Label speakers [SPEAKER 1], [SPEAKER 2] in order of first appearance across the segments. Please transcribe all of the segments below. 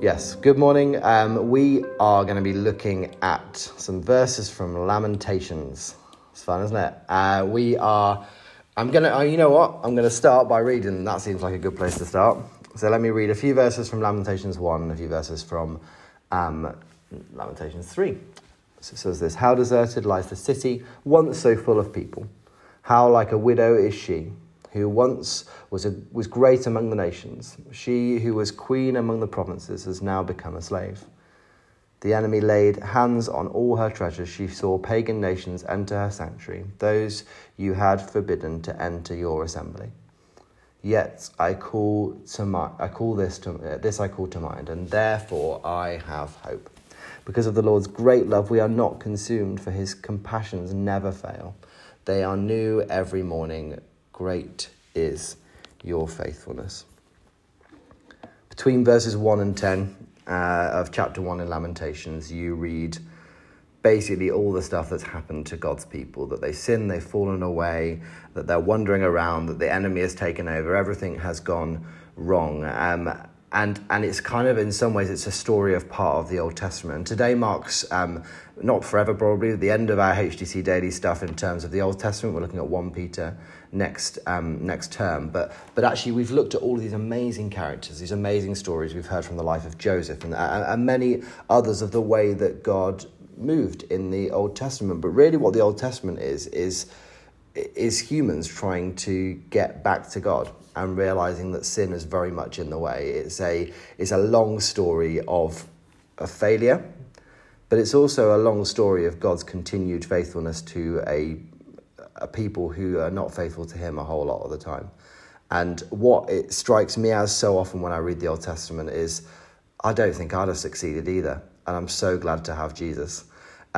[SPEAKER 1] Yes, good morning. Um, we are going to be looking at some verses from Lamentations. It's fun, isn't it? Uh, we are. I'm going to. Uh, you know what? I'm going to start by reading. That seems like a good place to start. So let me read a few verses from Lamentations 1 and a few verses from um, Lamentations 3. So it says this How deserted lies the city, once so full of people. How like a widow is she who once was, a, was great among the nations. She who was queen among the provinces has now become a slave. The enemy laid hands on all her treasures. She saw pagan nations enter her sanctuary, those you had forbidden to enter your assembly. Yet I call to my, I call this to uh, this I call to mind, and therefore I have hope. Because of the Lord's great love, we are not consumed, for His compassions never fail. They are new every morning. Great is your faithfulness. Between verses 1 and 10 uh, of chapter 1 in Lamentations, you read basically all the stuff that's happened to God's people that they sin, they've fallen away, that they're wandering around, that the enemy has taken over, everything has gone wrong. Um, and and it's kind of in some ways it's a story of part of the Old Testament. And today marks um, not forever probably the end of our HTC daily stuff in terms of the Old Testament. We're looking at one Peter next um, next term, but but actually we've looked at all of these amazing characters, these amazing stories we've heard from the life of Joseph and and many others of the way that God moved in the Old Testament. But really, what the Old Testament is is is humans trying to get back to God and realizing that sin is very much in the way. It's a, it's a long story of a failure, but it's also a long story of God's continued faithfulness to a, a people who are not faithful to Him a whole lot of the time. And what it strikes me as so often when I read the Old Testament is I don't think I'd have succeeded either. And I'm so glad to have Jesus.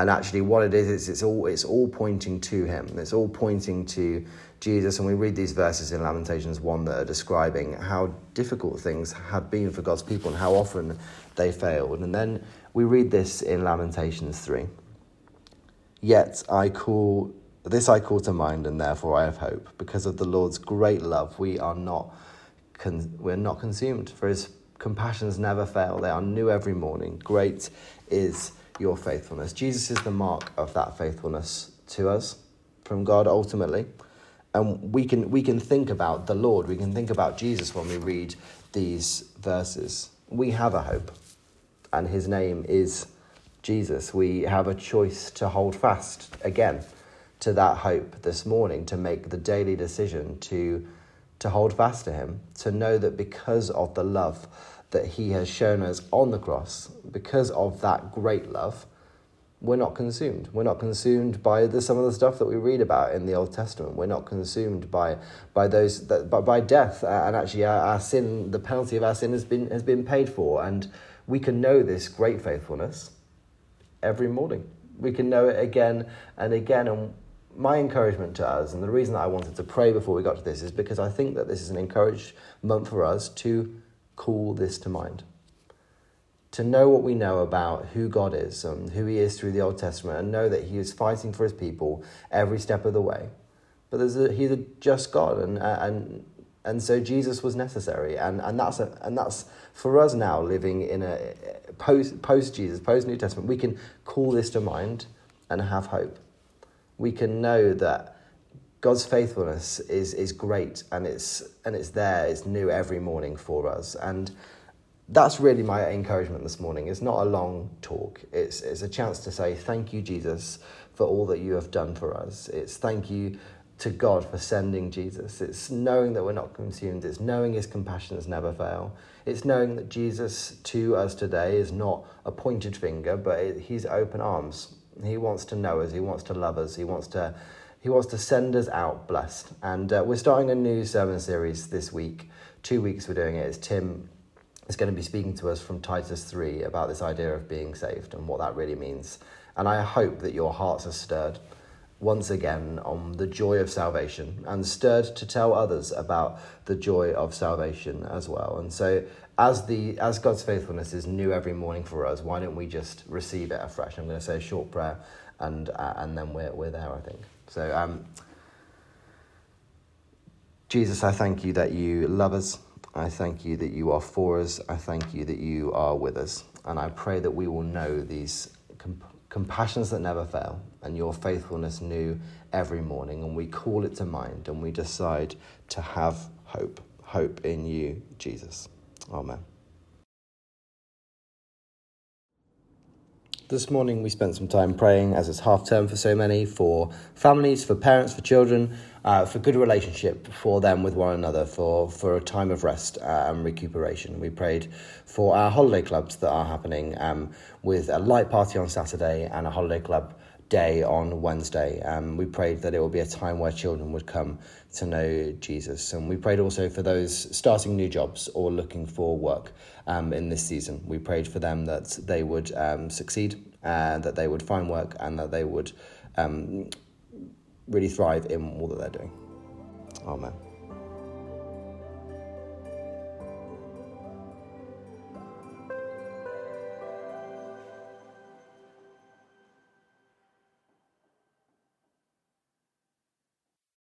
[SPEAKER 1] And actually, what it is, is it's all it's all pointing to Him. It's all pointing to Jesus. And we read these verses in Lamentations one that are describing how difficult things have been for God's people and how often they failed. And then we read this in Lamentations three. Yet I call this I call to mind, and therefore I have hope. Because of the Lord's great love, we are not con- we're not consumed. For His compassions never fail; they are new every morning. Great is your faithfulness. Jesus is the mark of that faithfulness to us from God ultimately. And we can, we can think about the Lord, we can think about Jesus when we read these verses. We have a hope, and his name is Jesus. We have a choice to hold fast again to that hope this morning, to make the daily decision to, to hold fast to him, to know that because of the love that he has shown us on the cross, because of that great love, we're not consumed. We're not consumed by the, some of the stuff that we read about in the Old Testament. We're not consumed by by those that, by, by death. Uh, and actually, our, our sin, the penalty of our sin, has been has been paid for, and we can know this great faithfulness every morning. We can know it again and again. And my encouragement to us, and the reason that I wanted to pray before we got to this, is because I think that this is an encouragement for us to call this to mind. To know what we know about who God is and who He is through the Old Testament, and know that He is fighting for His people every step of the way. But there's a, He's a just God, and and and so Jesus was necessary, and and that's a, and that's for us now living in a post post Jesus, post New Testament. We can call this to mind and have hope. We can know that God's faithfulness is is great and it's and it's there, it's new every morning for us. And that's really my encouragement this morning. It's not a long talk. It's it's a chance to say thank you, Jesus, for all that you have done for us. It's thank you to God for sending Jesus. It's knowing that we're not consumed. It's knowing his compassions never fail. It's knowing that Jesus to us today is not a pointed finger, but he's open arms. He wants to know us. He wants to love us. He wants to he wants to send us out blessed. And uh, we're starting a new sermon series this week. Two weeks we're doing it. It's Tim is going to be speaking to us from Titus 3 about this idea of being saved and what that really means. And I hope that your hearts are stirred once again on the joy of salvation and stirred to tell others about the joy of salvation as well. And so as the as God's faithfulness is new every morning for us, why don't we just receive it afresh? I'm going to say a short prayer and uh, and then we're we're there, I think. So um, Jesus, I thank you that you love us. I thank you that you are for us. I thank you that you are with us. And I pray that we will know these comp- compassions that never fail and your faithfulness new every morning. And we call it to mind and we decide to have hope. Hope in you, Jesus. Amen. This morning we spent some time praying as it's half term for so many, for families, for parents, for children, uh, for good relationship for them with one another, for, for a time of rest uh, and recuperation. We prayed for our holiday clubs that are happening um, with a light party on Saturday and a holiday club day on Wednesday. Um, we prayed that it will be a time where children would come to know Jesus. And we prayed also for those starting new jobs or looking for work um, in this season. We prayed for them that they would um, succeed, and that they would find work, and that they would um, really thrive in all that they're doing. Amen.